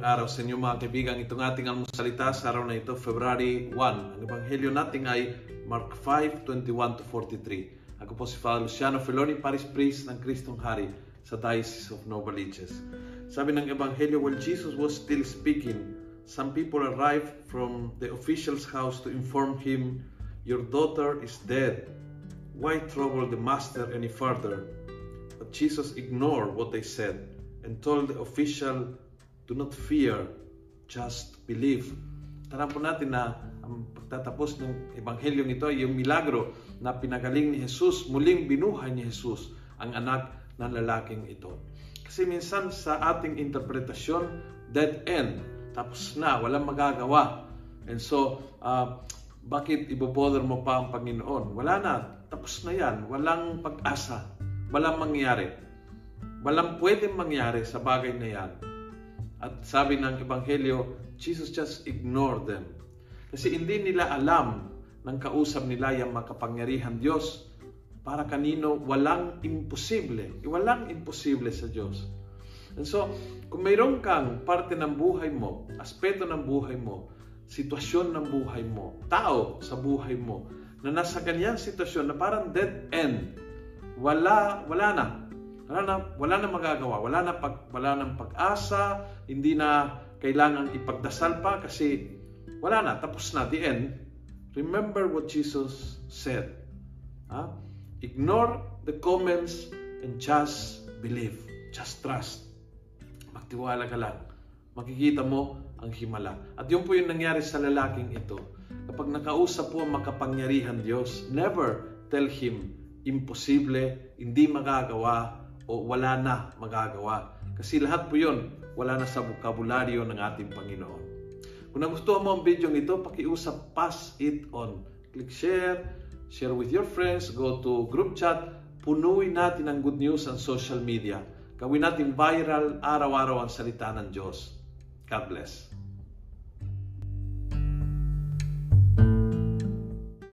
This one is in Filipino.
araw sa inyo mga kaibigan. Itong ating almusalita sa araw na ito, February 1. Ang ebanghelyo natin ay Mark 5, 21 to 43. Ako po si Father Luciano Feloni, Paris Priest ng Kristong Hari sa Diocese of Novaliches. Sabi ng ebanghelyo, while Jesus was still speaking, some people arrived from the official's house to inform him, Your daughter is dead. Why trouble the master any further? But Jesus ignored what they said and told the official, Do not fear, just believe. Tara po natin na ang pagtatapos ng ebanghelyong ito ay yung milagro na pinagaling ni Jesus, muling binuhay ni Jesus ang anak ng lalaking ito. Kasi minsan sa ating interpretasyon, dead end, tapos na, walang magagawa. And so, uh, bakit ibobother mo pa ang Panginoon? Wala na, tapos na yan, walang pag-asa, walang mangyari. Walang pwedeng mangyari sa bagay na yan at sabi ng Ebanghelyo, Jesus just ignored them. Kasi hindi nila alam ng kausap nila yung makapangyarihan Diyos. Para kanino, walang imposible. Walang imposible sa Diyos. And so, kung mayroon kang parte ng buhay mo, aspeto ng buhay mo, sitwasyon ng buhay mo, tao sa buhay mo, na nasa ganyang sitwasyon na parang dead end, wala, wala na, wala na, wala na magagawa, wala na pag, wala nang pag-asa, hindi na kailangan ipagdasal pa kasi wala na, tapos na, the end. Remember what Jesus said. Ha? Ignore the comments and just believe. Just trust. Magtiwala ka lang. Makikita mo ang himala. At yun po yung nangyari sa lalaking ito. Kapag nakausap po ang makapangyarihan Diyos, never tell Him, imposible, hindi magagawa, o wala na magagawa. Kasi lahat po yun, wala na sa bukabularyo ng ating Panginoon. Kung nagustuhan mo ang video ito, pakiusap, pass it on. Click share, share with your friends, go to group chat, punuin natin ang good news ang social media. Gawin natin viral araw-araw ang salita ng Diyos. God bless.